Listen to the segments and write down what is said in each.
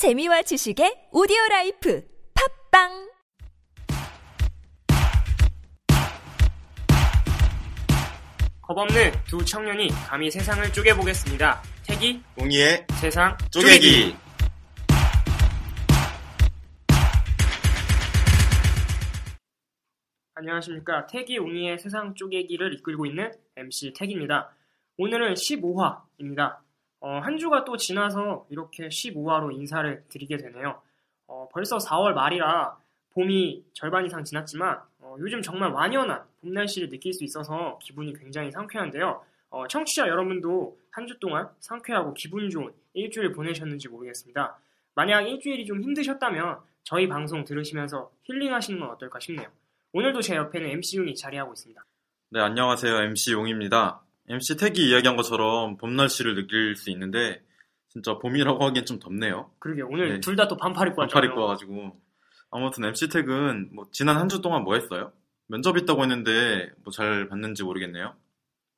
재미와 지식의 오디오 라이프 팟빵 겁없는 두 청년이 감히 세상을 쪼개보겠습니다. 택이, 웅이의 세상, 쪼개기. 안녕하십니까. 택이 웅이의 세상 쪼개기를 이끌고 있는 MC 택이입니다. 오늘은 15화입니다. 어, 한 주가 또 지나서 이렇게 15화로 인사를 드리게 되네요. 어, 벌써 4월 말이라 봄이 절반 이상 지났지만 어, 요즘 정말 완연한 봄 날씨를 느낄 수 있어서 기분이 굉장히 상쾌한데요. 어, 청취자 여러분도 한 주 동안 상쾌하고 기분 좋은 일주일 보내셨는지 모르겠습니다. 만약 일주일이 좀 힘드셨다면 저희 방송 들으시면서 힐링하시는 건 어떨까 싶네요. 오늘도 제 옆에는 MC 윤이 자리하고 있습니다. 네, 안녕하세요. MC 용입니다. MC 태기 이야기한 것처럼 봄 날씨를 느낄 수 있는데 진짜 봄이라고 하기엔 좀 덥네요. 그러게 오늘 네. 둘다 또 반팔 입고 반팔 왔잖아요. 입고 와가지고 아무튼 MC 태그는 뭐 지난 한 주 동안 뭐 했어요? 면접 있다고 했는데 뭐 잘 봤는지 모르겠네요.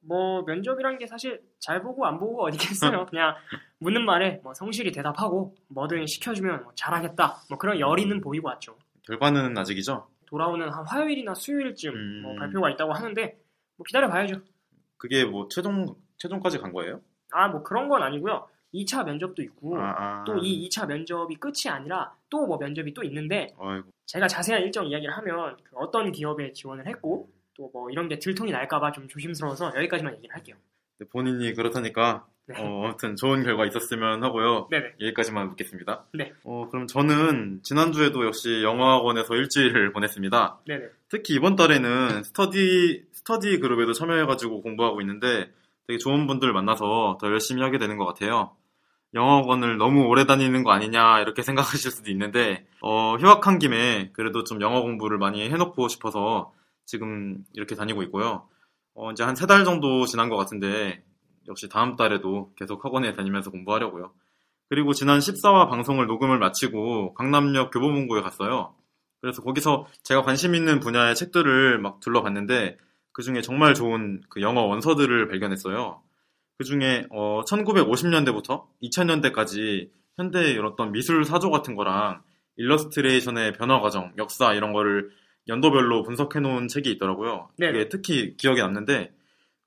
뭐 면접이란 게 사실 잘 보고 안 보고 어디겠어요. 그냥 묻는 말에 뭐 성실히 대답하고 뭐든 시켜주면 뭐 잘하겠다. 뭐 그런 열의는 보이고 왔죠. 결과는 아직이죠? 돌아오는 한 화요일이나 수요일쯤 음. 뭐 발표가 있다고 하는데 뭐 기다려 봐야죠. 그게 뭐 최종 최종까지 간 거예요? 아 뭐 그런 건 아니고요. 2차 면접도 있고 아, 아. 또이 2차 면접이 끝이 아니라 또 뭐 면접이 또 있는데 아이고. 제가 자세한 일정 이야기를 하면 그 어떤 기업에 지원을 했고 또 뭐 이런 게 들통이 날까봐 좀 조심스러워서 여기까지만 얘기를 할게요. 네, 본인이 그렇다니까 네. 어, 아무튼 좋은 결과 있었으면 하고요. 네네. 여기까지만 묻겠습니다. 네. 어, 그럼 저는 지난주에도 역시 영어학원에서 일주일을 보냈습니다. 네네. 특히 이번 달에는 스터디, 스터디 그룹에도 참여해가지고 공부하고 있는데 되게 좋은 분들 만나서 더 열심히 하게 되는 것 같아요. 영어학원을 너무 오래 다니는 거 아니냐 이렇게 생각하실 수도 있는데 어, 휴학한 김에 그래도 좀 영어 공부를 많이 해놓고 싶어서 지금 이렇게 다니고 있고요. 어, 이제 한 세 달 정도 지난 것 같은데 역시 다음 달에도 계속 학원에 다니면서 공부하려고요. 그리고 지난 14화 방송을 녹음을 마치고 강남역 교보문고에 갔어요. 그래서 거기서 제가 관심 있는 분야의 책들을 막 둘러봤는데 그 중에 정말 좋은 그 영어 원서들을 발견했어요. 그 중에 1950년대부터 2000년대까지 현대의 어떤 미술 사조 같은 거랑 일러스트레이션의 변화 과정, 역사 이런 거를 연도별로 분석해 놓은 책이 있더라고요. 그게 특히 기억에 남는데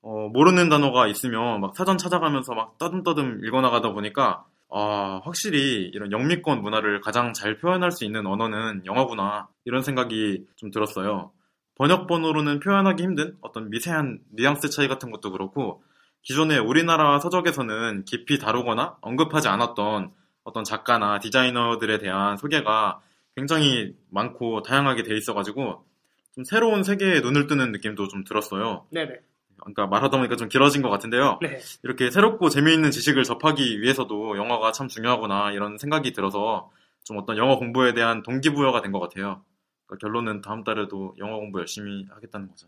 어, 모르는 단어가 있으면 막 사전 찾아가면서 막 떠듬떠듬 읽어나가다 보니까 아, 확실히 이런 영미권 문화를 가장 잘 표현할 수 있는 언어는 영어구나 이런 생각이 좀 들었어요. 번역본으로는 표현하기 힘든 어떤 미세한 뉘앙스 차이 같은 것도 그렇고 기존의 우리나라 서적에서는 깊이 다루거나 언급하지 않았던 어떤 작가나 디자이너들에 대한 소개가 굉장히 많고 다양하게 돼 있어가지고 좀 새로운 세계에 눈을 뜨는 느낌도 좀 들었어요. 네네. 그러니까 말하다 보니까 좀 길어진 것 같은데요. 네. 이렇게 새롭고 재미있는 지식을 접하기 위해서도 영어가 참 중요하구나 이런 생각이 들어서 좀 어떤 영어 공부에 대한 동기부여가 된 것 같아요. 그러니까 결론은 다음 달에도 영어 공부 열심히 하겠다는 거죠.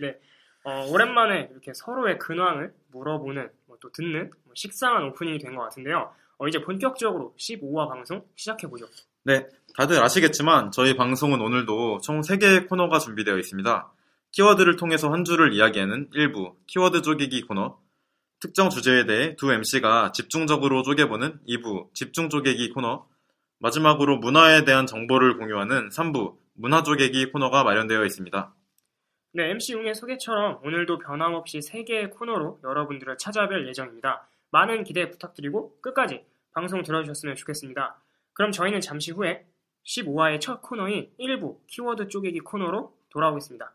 네. 어, 오랜만에 이렇게 서로의 근황을 물어보는, 뭐 또 듣는 뭐 식상한 오프닝이 된 것 같은데요. 어, 이제 본격적으로 15화 방송 시작해보죠. 네, 다들 아시겠지만 저희 방송은 오늘도 총 3개의 코너가 준비되어 있습니다. 키워드를 통해서 한 주를 이야기하는 일부 키워드 쪼개기 코너, 특정 주제에 대해 두 MC가 집중적으로 쪼개보는 2부 집중 쪼개기 코너, 마지막으로 문화에 대한 정보를 공유하는 3부 문화 쪼개기 코너가 마련되어 있습니다. 네, MC 웅의 소개처럼 오늘도 변함없이 3개의 코너로 여러분들을 찾아뵐 예정입니다. 많은 기대 부탁드리고 끝까지 방송 들어주셨으면 좋겠습니다. 그럼 저희는 잠시 후에 15화의 첫 코너인 1부 키워드 쪼개기 코너로 돌아오겠습니다.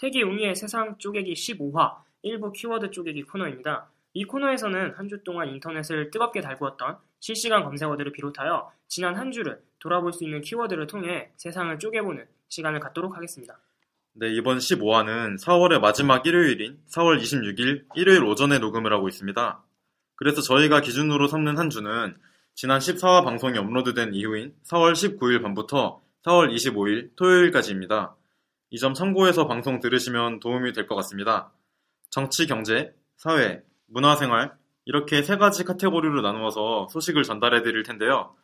태기 웅이의 세상 쪼개기 15화 1부 키워드 쪼개기 코너입니다. 이 코너에서는 한 주 동안 인터넷을 뜨겁게 달구었던 실시간 검색어들을 비롯하여 지난 한 주를 돌아볼 수 있는 키워드를 통해 세상을 쪼개보는 시간을 갖도록 하겠습니다. 네, 이번 15화는 4월의 마지막 일요일인 4월 26일 일요일 오전에 녹음을 하고 있습니다. 그래서 저희가 기준으로 삼는 한 주는 지난 14화 방송이 업로드된 이후인 4월 19일 밤부터 4월 25일 토요일까지입니다. 이 점 참고해서 방송 들으시면 도움이 될 것 같습니다. 정치, 경제, 사회, 문화생활 이렇게 세 가지 카테고리로 나누어서 소식을 전달해 드릴 텐데요.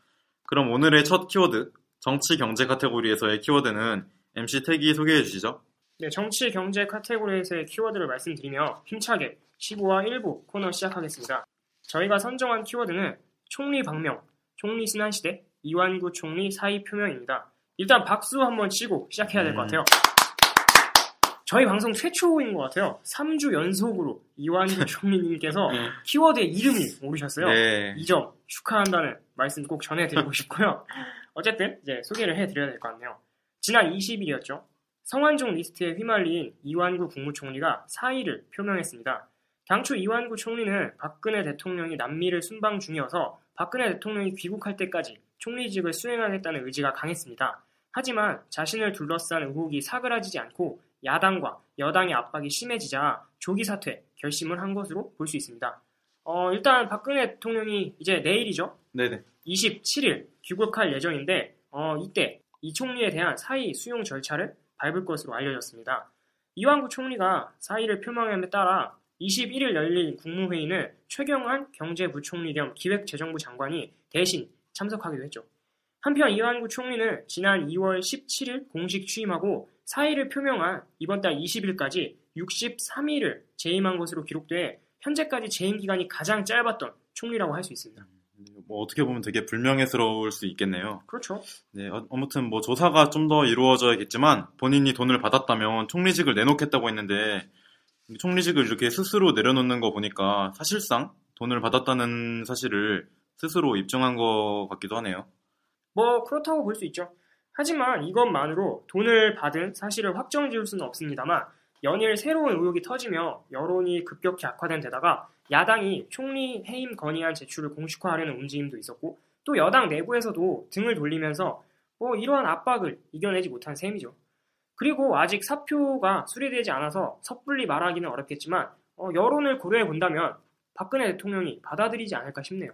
그럼 오늘의 첫 키워드, 정치, 경제 카테고리에서의 키워드는 MC 택이 소개해 주시죠. 네, 정치, 경제 카테고리에서의 키워드를 말씀드리며 힘차게 15화 1부 코너 시작하겠습니다. 저희가 선정한 키워드는 총리 방명, 총리 수난시대, 이완구 총리 사의 표명입니다. 일단 박수 한번 치고 시작해야 될것 음. 같아요. 저희 방송 최초인 것 같아요. 3주 연속으로 이완구 총리님께서 키워드에 이름이 오르셨어요. 네. 이점 축하한다는 말씀 꼭 전해드리고 싶고요. 어쨌든 이제 소개를 해드려야 될 것 같네요. 지난 20일이었죠. 성완종 리스트에 휘말린 이완구 국무총리가 사의를 표명했습니다. 당초 이완구 총리는 박근혜 대통령이 남미를 순방 중이어서 박근혜 대통령이 귀국할 때까지 총리직을 수행하겠다는 의지가 강했습니다. 하지만 자신을 둘러싼 의혹이 사그라지지 않고 야당과 여당의 압박이 심해지자 조기 사퇴 결심을 한 것으로 볼 수 있습니다. 어, 일단 박근혜 대통령이 이제 내일이죠. 네네. 27일 귀국할 예정인데 어, 이때 이 총리에 대한 사의 수용 절차를 밟을 것으로 알려졌습니다. 이완구 총리가 사의를 표명함에 따라 21일 열린 국무회의는 최경환 경제부총리 겸 기획재정부 장관이 대신 참석하기도 했죠. 한편 이완구 총리는 지난 2월 17일 공식 취임하고 사의를 표명한 이번 달 20일까지 63일을 재임한 것으로 기록돼 현재까지 재임 기간이 가장 짧았던 총리라고 할 수 있습니다. 뭐 어떻게 보면 되게 불명예스러울 수 있겠네요. 그렇죠. 네, 어- 아무튼 뭐 조사가 좀 더 이루어져야겠지만 본인이 돈을 받았다면 총리직을 내놓겠다고 했는데 총리직을 이렇게 스스로 내려놓는 거 보니까 사실상 돈을 받았다는 사실을 스스로 입증한 것 같기도 하네요. 뭐 그렇다고 볼 수 있죠. 하지만 이것만으로 돈을 받은 사실을 확정 지을 수는 없습니다만 연일 새로운 의혹이 터지며 여론이 급격히 악화된 데다가 야당이 총리 해임 건의안 제출을 공식화하려는 움직임도 있었고 또 여당 내부에서도 등을 돌리면서 뭐 이러한 압박을 이겨내지 못한 셈이죠. 그리고 아직 사표가 수리되지 않아서 섣불리 말하기는 어렵겠지만 어, 여론을 고려해 본다면 박근혜 대통령이 받아들이지 않을까 싶네요.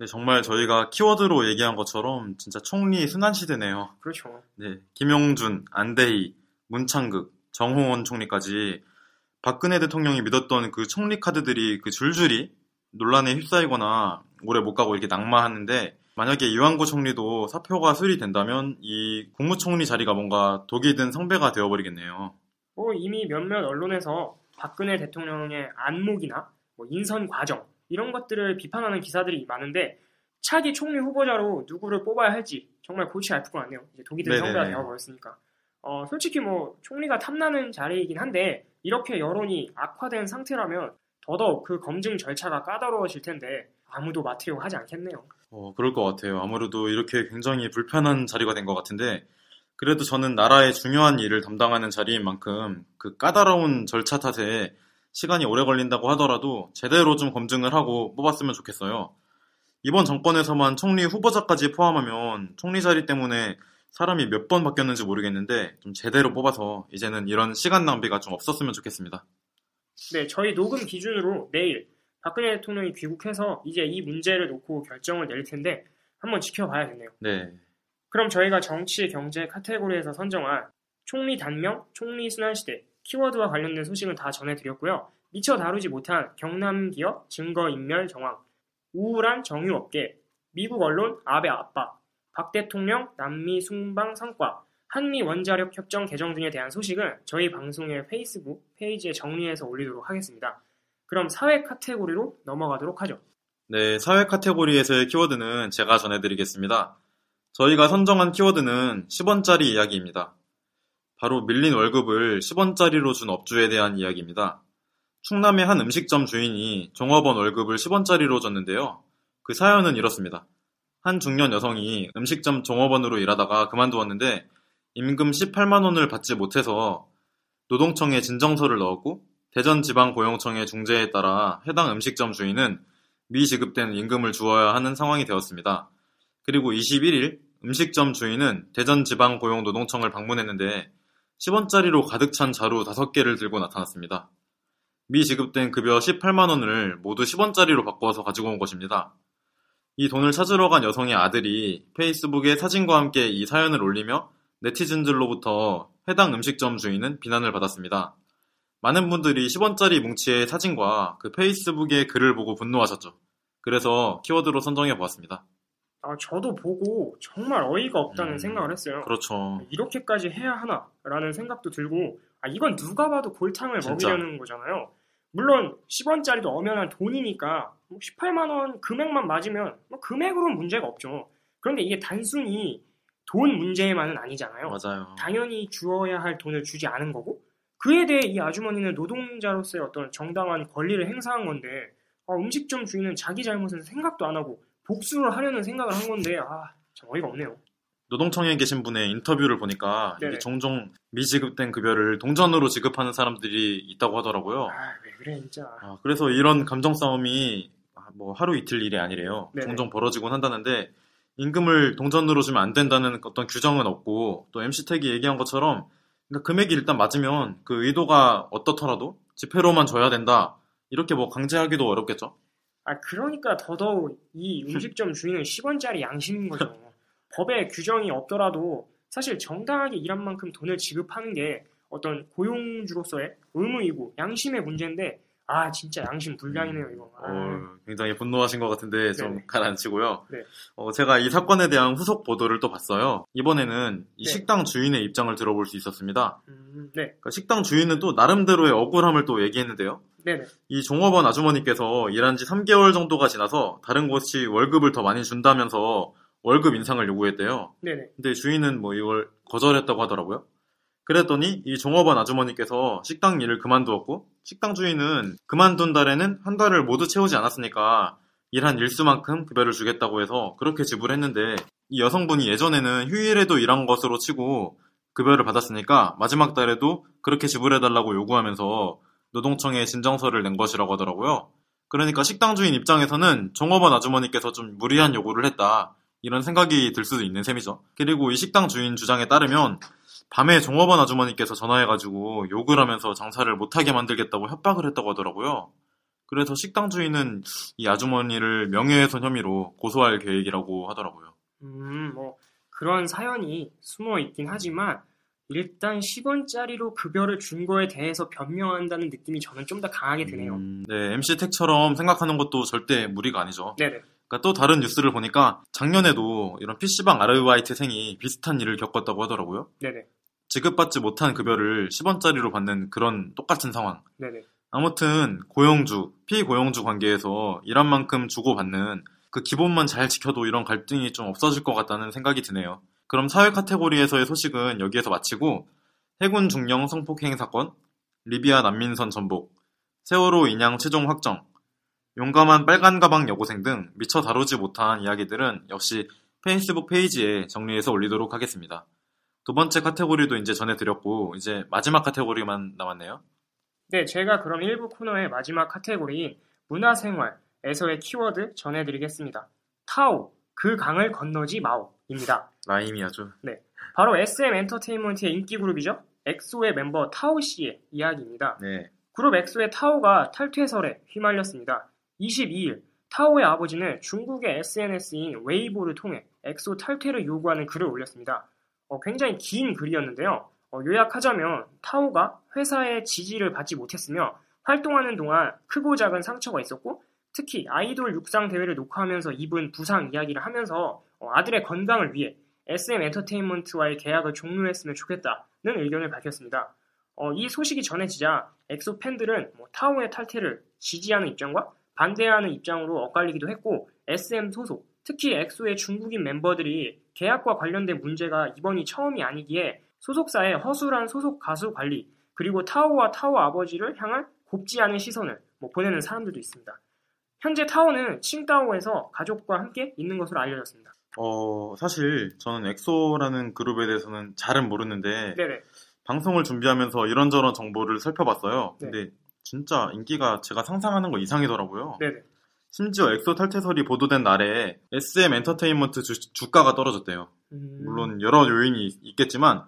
네, 정말 저희가 키워드로 얘기한 것처럼 진짜 총리 순환 시대네요. 그렇죠. 네, 김용준, 안대희, 문창극, 정홍원 총리까지 박근혜 대통령이 믿었던 그 총리 카드들이 그 줄줄이 논란에 휩싸이거나 오래 못 가고 이렇게 낙마하는데 만약에 이완구 총리도 사표가 수리된다면 이 국무총리 자리가 뭔가 독이 든 성배가 되어버리겠네요. 뭐 이미 몇몇 언론에서 박근혜 대통령의 안목이나 뭐 인선 과정 이런 것들을 비판하는 기사들이 많은데 차기 총리 후보자로 누구를 뽑아야 할지 정말 골치 아플 것 같네요. 이제 독이 든 네네네. 성배가 되어버렸으니까. 어, 솔직히 뭐 총리가 탐나는 자리이긴 한데 이렇게 여론이 악화된 상태라면 더더욱 그 검증 절차가 까다로워질 텐데 아무도 맡으려고 하지 않겠네요. 어, 그럴 것 같아요. 아무래도 이렇게 굉장히 불편한 자리가 된 것 같은데, 그래도 저는 나라의 중요한 일을 담당하는 자리인 만큼 그 까다로운 절차 탓에 시간이 오래 걸린다고 하더라도 제대로 좀 검증을 하고 뽑았으면 좋겠어요. 이번 정권에서만 총리 후보자까지 포함하면 총리 자리 때문에 사람이 몇 번 바뀌었는지 모르겠는데 좀 제대로 뽑아서 이제는 이런 시간 낭비가 좀 없었으면 좋겠습니다. 네, 저희 녹음 기준으로 내일 박근혜 대통령이 귀국해서 이제 이 문제를 놓고 결정을 내릴 텐데 한번 지켜봐야겠네요. 네. 그럼 저희가 정치, 경제 카테고리에서 선정한 총리 단명, 총리 순환시대 키워드와 관련된 소식은 다 전해드렸고요. 미처 다루지 못한 경남 기업 증거인멸 정황, 우울한 정유업계, 미국 언론 아베 압박, 박 대통령 남미 순방 성과, 한미 원자력 협정 개정 등에 대한 소식은 저희 방송의 페이스북 페이지에 정리해서 올리도록 하겠습니다. 그럼 사회 카테고리로 넘어가도록 하죠. 네, 사회 카테고리에서의 키워드는 제가 전해드리겠습니다. 저희가 선정한 키워드는 10원짜리 이야기입니다. 바로 밀린 월급을 10원짜리로 준 업주에 대한 이야기입니다. 충남의 한 음식점 주인이 종업원 월급을 10원짜리로 줬는데요. 그 사연은 이렇습니다. 한 중년 여성이 음식점 종업원으로 일하다가 그만두었는데 임금 18만 원을 받지 못해서 노동청에 진정서를 넣었고 대전지방고용청의 중재에 따라 해당 음식점 주인은 미지급된 임금을 주어야 하는 상황이 되었습니다. 그리고 21일 음식점 주인은 대전지방고용노동청을 방문했는데 10원짜리로 가득 찬 자루 5개를 들고 나타났습니다. 미 지급된 급여 18만 원을 모두 10원짜리로 바꿔서 가지고 온 것입니다. 이 돈을 찾으러 간 여성의 아들이 페이스북에 사진과 함께 이 사연을 올리며 네티즌들로부터 해당 음식점 주인은 비난을 받았습니다. 많은 분들이 10원짜리 뭉치의 사진과 그 페이스북의 글을 보고 분노하셨죠. 그래서 키워드로 선정해 보았습니다. 아, 저도 보고 정말 어이가 없다는 음, 생각을 했어요. 그렇죠. 이렇게까지 해야 하나라는 생각도 들고 아, 이건 누가 봐도 골탕을 진짜. 먹이려는 거잖아요. 물론 10원짜리도 엄연한 돈이니까 18만 원 금액만 맞으면 뭐 금액으로는 문제가 없죠. 그런데 이게 단순히 돈 문제만은 아니잖아요. 맞아요. 당연히 주어야 할 돈을 주지 않은 거고 그에 대해 이 아주머니는 노동자로서의 어떤 정당한 권리를 행사한 건데 아, 음식점 주인은 자기 잘못은 생각도 안 하고 복수를 하려는 생각을 한 건데 아, 참 어이가 없네요. 노동청에 계신 분의 인터뷰를 보니까 네네. 종종 미지급된 급여를 동전으로 지급하는 사람들이 있다고 하더라고요. 아, 왜 그래 진짜. 아, 그래서 이런 감정 싸움이 아, 뭐 하루 이틀 일이 아니래요. 네네. 종종 벌어지곤 한다는데 임금을 동전으로 주면 안 된다는 어떤 규정은 없고 또 MC택이 얘기한 것처럼 그러니까 금액이 일단 맞으면 그 의도가 어떻더라도 지폐로만 줘야 된다. 이렇게 뭐 강제하기도 어렵겠죠. 아, 그러니까 더더욱 이 음식점 주인은 10원짜리 양심인 거죠. 법에 규정이 없더라도 사실 정당하게 일한 만큼 돈을 지급하는 게 어떤 고용주로서의 의무이고 양심의 문제인데 아 진짜 양심 불량이네요 이거. 아, 어, 굉장히 분노하신 것 같은데 좀 네네. 가라앉히고요. 네. 어, 제가 이 사건에 대한 후속 보도를 또 봤어요. 이번에는 이 네. 식당 주인의 입장을 들어볼 수 있었습니다. 음, 네, 그러니까 식당 주인은 또 나름대로의 억울함을 또 얘기했는데요. 네네. 이 종업원 아주머니께서 일한 지 3개월 정도가 지나서 다른 곳이 월급을 더 많이 준다면서 월급 인상을 요구했대요. 네네. 근데 주인은 뭐 이걸 거절했다고 하더라고요. 그랬더니 이 종업원 아주머니께서 식당 일을 그만두었고 식당 주인은 그만둔 달에는 한 달을 모두 채우지 않았으니까 일한 일수만큼 급여를 주겠다고 해서 그렇게 지불했는데 이 여성분이 예전에는 휴일에도 일한 것으로 치고 급여를 받았으니까 마지막 달에도 그렇게 지불해달라고 요구하면서 노동청에 진정서를 낸 것이라고 하더라고요. 그러니까 식당 주인 입장에서는 종업원 아주머니께서 좀 무리한 요구를 했다. 이런 생각이 들 수도 있는 셈이죠. 그리고 이 식당 주인 주장에 따르면 밤에 종업원 아주머니께서 전화해가지고 욕을 하면서 장사를 못하게 만들겠다고 협박을 했다고 하더라고요. 그래서 식당 주인은 이 아주머니를 명예훼손 혐의로 고소할 계획이라고 하더라고요. 음, 뭐 그런 사연이 숨어 있긴 하지만 일단 10원짜리로 급여를 준 거에 대해서 변명한다는 느낌이 저는 좀 더 강하게 드네요. 음, 네, MC택처럼 생각하는 것도 절대 무리가 아니죠. 네네. 그러니까 또 다른 뉴스를 보니까 작년에도 이런 PC방 아르바이트생이 비슷한 일을 겪었다고 하더라고요. 네네. 지급받지 못한 급여를 10원짜리로 받는 그런 똑같은 상황. 네네. 아무튼 고용주, 피고용주 관계에서 일한 만큼 주고 받는 그 기본만 잘 지켜도 이런 갈등이 좀 없어질 것 같다는 생각이 드네요. 그럼 사회 카테고리에서의 소식은 여기에서 마치고 해군 중령 성폭행 사건, 리비아 난민선 전복, 세월호 인양 최종 확정, 용감한 빨간 가방 여고생 등 미처 다루지 못한 이야기들은 역시 페이스북 페이지에 정리해서 올리도록 하겠습니다. 두 번째 카테고리도 이제 전해드렸고 이제 마지막 카테고리만 남았네요. 네, 제가 그럼 1부 코너의 마지막 카테고리인 문화생활에서의 키워드 전해드리겠습니다. 타오, 그 강을 건너지 마오입니다. 라임이 아주 바로 SM 엔터테인먼트의 인기 그룹이죠. 엑소의 멤버 타오 씨의 이야기입니다. 네. 그룹 엑소의 타오가 탈퇴설에 휘말렸습니다. 22일 타오의 아버지는 중국의 SNS인 웨이보를 통해 엑소 탈퇴를 요구하는 글을 올렸습니다. 어, 굉장히 긴 글이었는데요. 어, 요약하자면 타오가 회사의 지지를 받지 못했으며 활동하는 동안 크고 작은 상처가 있었고 특히 아이돌 육상 대회를 녹화하면서 입은 부상 이야기를 하면서 어, 아들의 건강을 위해 SM 엔터테인먼트와의 계약을 종료했으면 좋겠다는 의견을 밝혔습니다. 어, 이 소식이 전해지자 엑소 팬들은 뭐 타오의 탈퇴를 지지하는 입장과 반대하는 입장으로 엇갈리기도 했고 SM 소속, 특히 엑소의 중국인 멤버들이 계약과 관련된 문제가 이번이 처음이 아니기에 소속사의 허술한 소속 가수 관리 그리고 타오와 타오 아버지를 향한 곱지 않은 시선을 뭐 보내는 사람들도 있습니다. 현재 타오는 칭다오에서 가족과 함께 있는 것으로 알려졌습니다. 어, 사실 저는 엑소라는 그룹에 대해서는 잘은 모르는데 네네. 방송을 준비하면서 이런저런 정보를 살펴봤어요. 네. 근데 진짜 인기가 제가 상상하는 거 이상이더라고요. 네네. 심지어 엑소 탈퇴설이 보도된 날에 SM 엔터테인먼트 주, 가가 떨어졌대요. 음, 물론 여러 요인이 있- 있겠지만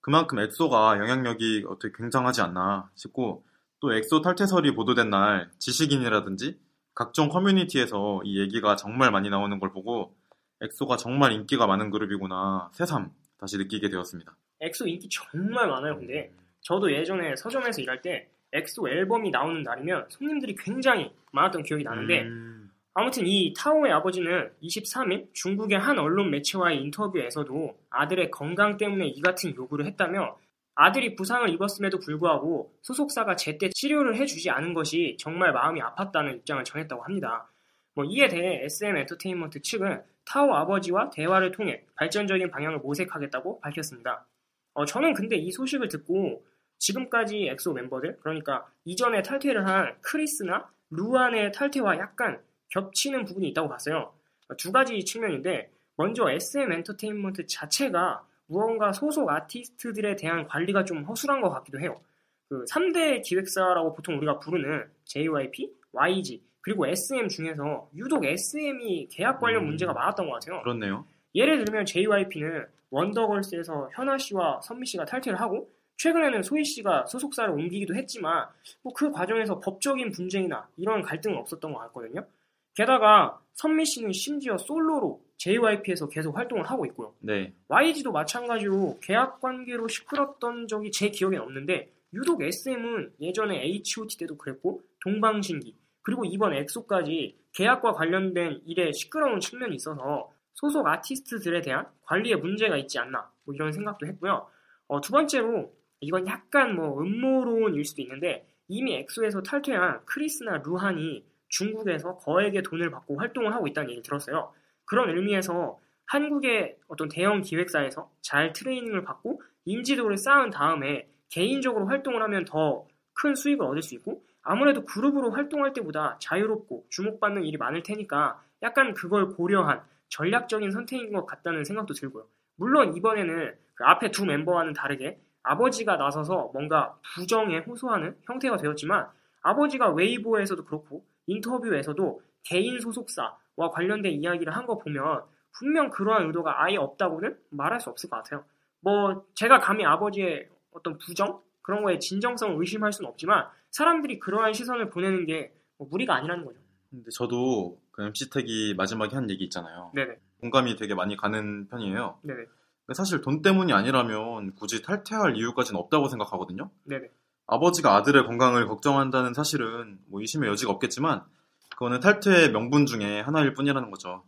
그만큼 엑소가 영향력이 어떻게 굉장하지 않나 싶고 또 엑소 탈퇴설이 보도된 날 지식인이라든지 각종 커뮤니티에서 이 얘기가 정말 많이 나오는 걸 보고 엑소가 정말 인기가 많은 그룹이구나 새삼 다시 느끼게 되었습니다. 엑소 인기 정말 많아요. 근데 저도 예전에 서점에서 일할 때 엑소 앨범이 나오는 날이면 손님들이 굉장히 많았던 기억이 나는데 음, 아무튼 이 타오의 아버지는 23일 중국의 한 언론 매체와의 인터뷰에서도 아들의 건강 때문에 이 같은 요구를 했다며 아들이 부상을 입었음에도 불구하고 소속사가 제때 치료를 해주지 않은 것이 정말 마음이 아팠다는 입장을 전했다고 합니다. 뭐 이에 대해 SM 엔터테인먼트 측은 타오 아버지와 대화를 통해 발전적인 방향을 모색하겠다고 밝혔습니다. 어, 저는 근데 이 소식을 듣고 지금까지 엑소 멤버들, 그러니까 이전에 탈퇴를 한 크리스나 루한의 탈퇴와 약간 겹치는 부분이 있다고 봤어요. 두 가지 측면인데, 먼저 SM 엔터테인먼트 자체가 무언가 소속 아티스트들에 대한 관리가 좀 허술한 것 같기도 해요. 그 3대 기획사라고 보통 우리가 부르는 JYP, YG, 그리고 SM 중에서 유독 SM이 계약 관련 음. 문제가 많았던 것 같아요. 그렇네요. 예를 들면 JYP는 원더걸스에서 현아 씨와 선미 씨가 탈퇴를 하고 최근에는 소희 씨가 소속사를 옮기기도 했지만 뭐 그 과정에서 법적인 분쟁이나 이런 갈등은 없었던 것 같거든요. 게다가 선미 씨는 심지어 솔로로 JYP에서 계속 활동을 하고 있고요. 네. YG도 마찬가지로 계약 관계로 시끄럽던 적이 제 기억엔 없는데 유독 SM은 예전에 H.O.T 때도 그랬고 동방신기 그리고 이번 엑소까지 계약과 관련된 일에 시끄러운 측면이 있어서 소속 아티스트들에 대한 관리에 문제가 있지 않나 뭐 이런 생각도 했고요. 어, 두 번째로 이건 약간 뭐 음모론일 수도 있는데 이미 엑소에서 탈퇴한 크리스나 루한이 중국에서 거액의 돈을 받고 활동을 하고 있다는 얘기를 들었어요. 그런 의미에서 한국의 어떤 대형 기획사에서 잘 트레이닝을 받고 인지도를 쌓은 다음에 개인적으로 활동을 하면 더 큰 수익을 얻을 수 있고 아무래도 그룹으로 활동할 때보다 자유롭고 주목받는 일이 많을 테니까 약간 그걸 고려한 전략적인 선택인 것 같다는 생각도 들고요. 물론 이번에는 그 앞에 두 멤버와는 다르게 아버지가 나서서 뭔가 부정에 호소하는 형태가 되었지만 아버지가 웨이보에서도 그렇고 인터뷰에서도 개인 소속사와 관련된 이야기를 한 거 보면 분명 그러한 의도가 아예 없다고는 말할 수 없을 것 같아요. 뭐 제가 감히 아버지의 어떤 부정 그런 거에 진정성을 의심할 수는 없지만 사람들이 그러한 시선을 보내는 게 뭐 무리가 아니라는 거죠. 근데 저도 그 MC 택이 마지막에 한 얘기 있잖아요. 네네, 공감이 되게 많이 가는 편이에요. 네네, 사실 돈 때문이 아니라면 굳이 탈퇴할 이유까지는 없다고 생각하거든요. 네네, 아버지가 아들의 건강을 걱정한다는 사실은 뭐 의심의 여지가 없겠지만 그거는 탈퇴의 명분 중에 하나일 뿐이라는 거죠.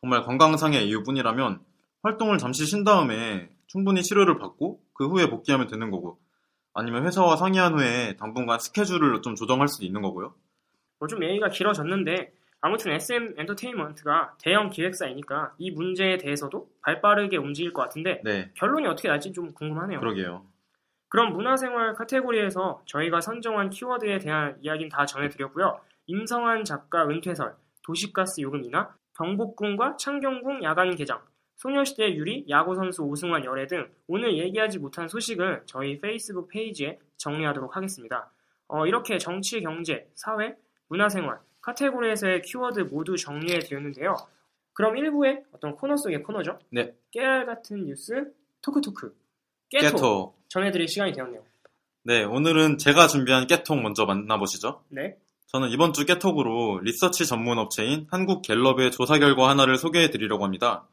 정말 건강상의 이유뿐이라면 활동을 잠시 쉰 다음에 충분히 치료를 받고 그 후에 복귀하면 되는 거고 아니면 회사와 상의한 후에 당분간 스케줄을 좀 조정할 수도 있는 거고요. 뭐좀 얘기가 길어졌는데 아무튼 SM 엔터테인먼트가 대형 기획사이니까 이 문제에 대해서도 발빠르게 움직일 것 같은데 네, 결론이 어떻게 날지 좀 궁금하네요. 그러게요. 그럼 문화생활 카테고리에서 저희가 선정한 키워드에 대한 이야기는 다 전해드렸고요. 임성한 작가 은퇴설, 도시가스 요금이나 경복궁과 창경궁 야간 개장, 소녀시대 유리 야구선수 오승환 열애 등 오늘 얘기하지 못한 소식을 저희 페이스북 페이지에 정리하도록 하겠습니다. 어, 이렇게 정치, 경제, 사회, 문화생활 카테고리에서의 키워드 모두 정리해 드렸는데요. 그럼 1부의 어떤 코너 속의 코너죠. 네. 깨알 같은 뉴스 토크토크 깨톡, 깨톡. 전해드릴 시간이 되었네요. 네, 오늘은 제가 준비한 깨톡 먼저 만나보시죠. 네. 저는 이번 주 깨톡으로 리서치 전문 업체인 한국 갤럽의 조사 결과 하나를 소개해 드리려고 합니다.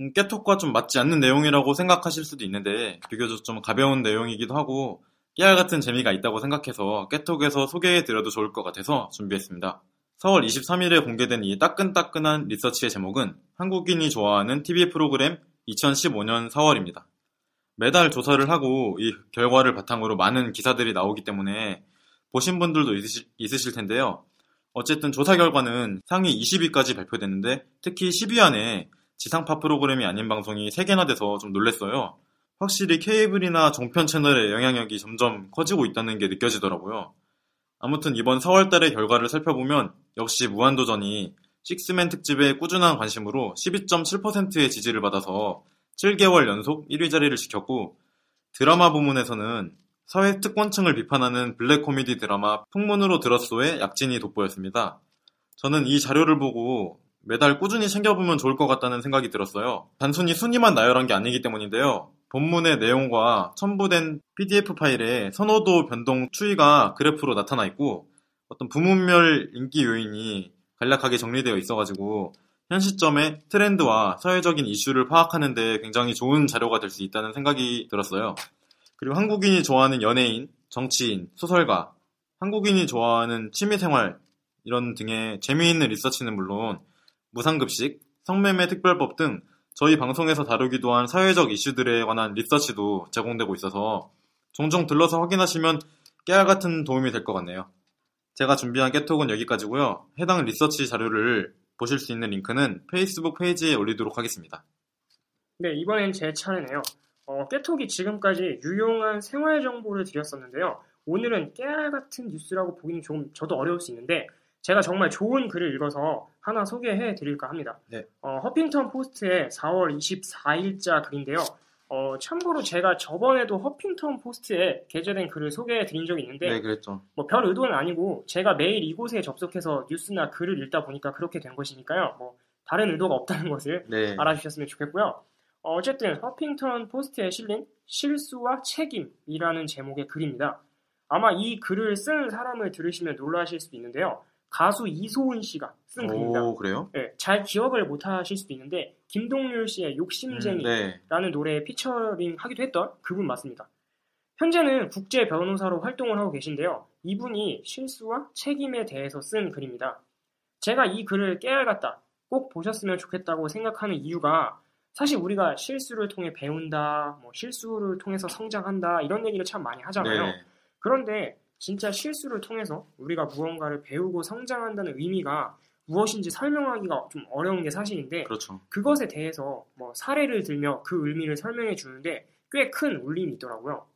음, 깨톡과 좀 맞지 않는 내용이라고 생각하실 수도 있는데 비교적 좀 가벼운 내용이기도 하고 깨알 같은 재미가 있다고 생각해서 깨톡에서 소개해 드려도 좋을 것 같아서 준비했습니다. 4월 23일에 공개된 이 따끈따끈한 리서치의 제목은 한국인이 좋아하는 TV 프로그램 2015년 4월입니다. 매달 조사를 하고 이 결과를 바탕으로 많은 기사들이 나오기 때문에 보신 분들도 있으실, 있으실 텐데요. 어쨌든 조사 결과는 상위 20위까지 발표됐는데 특히 10위 안에 지상파 프로그램이 아닌 방송이 3개나 돼서 좀 놀랬어요. 확실히 케이블이나 종편 채널의 영향력이 점점 커지고 있다는 게 느껴지더라고요. 아무튼 이번 4월 달의 결과를 살펴보면 역시 무한도전이 식스맨 특집의 꾸준한 관심으로 12.7%의 지지를 받아서 7개월 연속 1위 자리를 지켰고 드라마 부문에서는 사회 특권층을 비판하는 블랙 코미디 드라마 풍문으로 들었소의 약진이 돋보였습니다. 저는 이 자료를 보고 매달 꾸준히 챙겨보면 좋을 것 같다는 생각이 들었어요. 단순히 순위만 나열한 게 아니기 때문인데요. 본문의 내용과 첨부된 PDF 파일에 선호도 변동 추이가 그래프로 나타나 있고 어떤 부문별 인기 요인이 간략하게 정리되어 있어가지고 현 시점의 트렌드와 사회적인 이슈를 파악하는 데 굉장히 좋은 자료가 될 수 있다는 생각이 들었어요. 그리고 한국인이 좋아하는 연예인, 정치인, 소설가, 한국인이 좋아하는 취미생활 이런 등의 재미있는 리서치는 물론 무상급식, 성매매 특별법 등 저희 방송에서 다루기도 한 사회적 이슈들에 관한 리서치도 제공되고 있어서 종종 들러서 확인하시면 깨알 같은 도움이 될 것 같네요. 제가 준비한 깨톡은 여기까지고요. 해당 리서치 자료를 보실 수 있는 링크는 페이스북 페이지에 올리도록 하겠습니다. 네, 이번엔 제 차례네요. 어, 깨톡이 지금까지 유용한 생활 정보를 드렸었는데요. 오늘은 깨알 같은 뉴스라고 보기는 좀 저도 어려울 수 있는데 제가 정말 좋은 글을 읽어서 하나 소개해 드릴까 합니다. 네. 어, 허핑턴 포스트의 4월 24일자 글인데요. 어, 참고로 제가 저번에도 허핑턴 포스트에 게재된 글을 소개해 드린 적이 있는데 네, 그랬죠. 뭐 별 의도는 아니고 제가 매일 이곳에 접속해서 뉴스나 글을 읽다 보니까 그렇게 된 것이니까요. 뭐 다른 의도가 없다는 것을 네. 알아주셨으면 좋겠고요. 어, 어쨌든 허핑턴 포스트에 실린 실수와 책임이라는 제목의 글입니다. 아마 이 글을 쓴 사람을 들으시면 놀라실 수도 있는데요. 가수 이소은 씨가 쓴 글입니다. 오, 그래요? 네, 잘 기억을 못 하실 수도 있는데 김동률 씨의 욕심쟁이라는 네. 노래에 피처링 하기도 했던 그분 맞습니다. 현재는 국제 변호사로 활동을 하고 계신데요. 이분이 실수와 책임에 대해서 쓴 글입니다. 제가 이 글을 깨알 같다, 꼭 보셨으면 좋겠다고 생각하는 이유가 사실 우리가 실수를 통해 배운다, 뭐 실수를 통해서 성장한다 이런 얘기를 참 많이 하잖아요. 네. 그런데 진짜 실수를 통해서 우리가 무언가를 배우고 성장한다는 의미가 무엇인지 설명하기가 좀 어려운 게 사실인데 그렇죠. 그것에 대해서 뭐 사례를 들며 그 의미를 설명해 주는데 꽤 큰 울림이 있더라고요.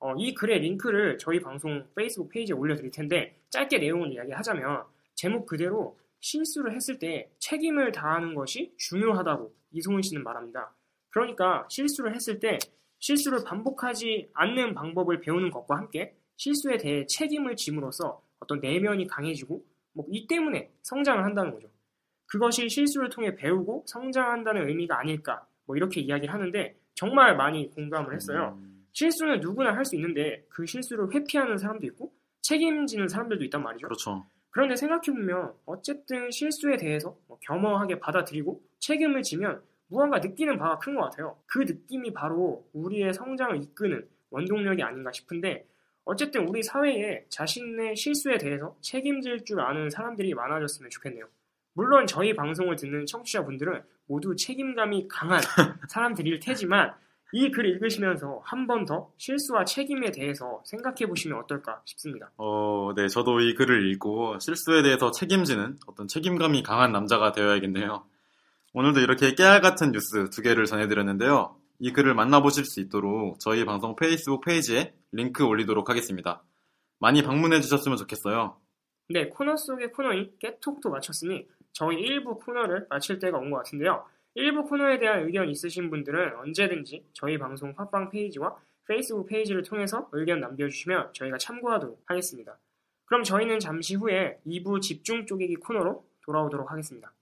어, 이 글의 링크를 저희 방송 페이스북 페이지에 올려드릴 텐데 짧게 내용을 이야기하자면 제목 그대로 실수를 했을 때 책임을 다하는 것이 중요하다고 이소은 씨는 말합니다. 그러니까 실수를 했을 때 실수를 반복하지 않는 방법을 배우는 것과 함께 실수에 대해 책임을 짐으로써 어떤 내면이 강해지고 뭐 이 때문에 성장을 한다는 거죠. 그것이 실수를 통해 배우고 성장한다는 의미가 아닐까 뭐 이렇게 이야기를 하는데 정말 많이 공감을 했어요. 음, 실수는 누구나 할 수 있는데 그 실수를 회피하는 사람도 있고 책임지는 사람들도 있단 말이죠. 그렇죠. 그런데 생각해보면 어쨌든 실수에 대해서 뭐 겸허하게 받아들이고 책임을 지면 무언가 느끼는 바가 큰 것 같아요. 그 느낌이 바로 우리의 성장을 이끄는 원동력이 아닌가 싶은데 어쨌든 우리 사회에 자신의 실수에 대해서 책임질 줄 아는 사람들이 많아졌으면 좋겠네요. 물론 저희 방송을 듣는 청취자분들은 모두 책임감이 강한 사람들일 테지만 이 글 읽으시면서 한 번 더 실수와 책임에 대해서 생각해 보시면 어떨까 싶습니다. 어, 네, 저도 이 글을 읽고 실수에 대해서 책임지는 어떤 책임감이 강한 남자가 되어야겠네요. 오늘도 이렇게 깨알 같은 뉴스 두 개를 전해드렸는데요. 이 글을 만나보실 수 있도록 저희 방송 페이스북 페이지에 링크 올리도록 하겠습니다. 많이 방문해 주셨으면 좋겠어요. 네, 코너 속의 코너인 깨톡도 마쳤으니 저희 1부 코너를 마칠 때가 온 것 같은데요. 1부 코너에 대한 의견 있으신 분들은 언제든지 저희 방송 팟빵 페이지와 페이스북 페이지를 통해서 의견 남겨주시면 저희가 참고하도록 하겠습니다. 그럼 저희는 잠시 후에 2부 집중 쪼개기 코너로 돌아오도록 하겠습니다.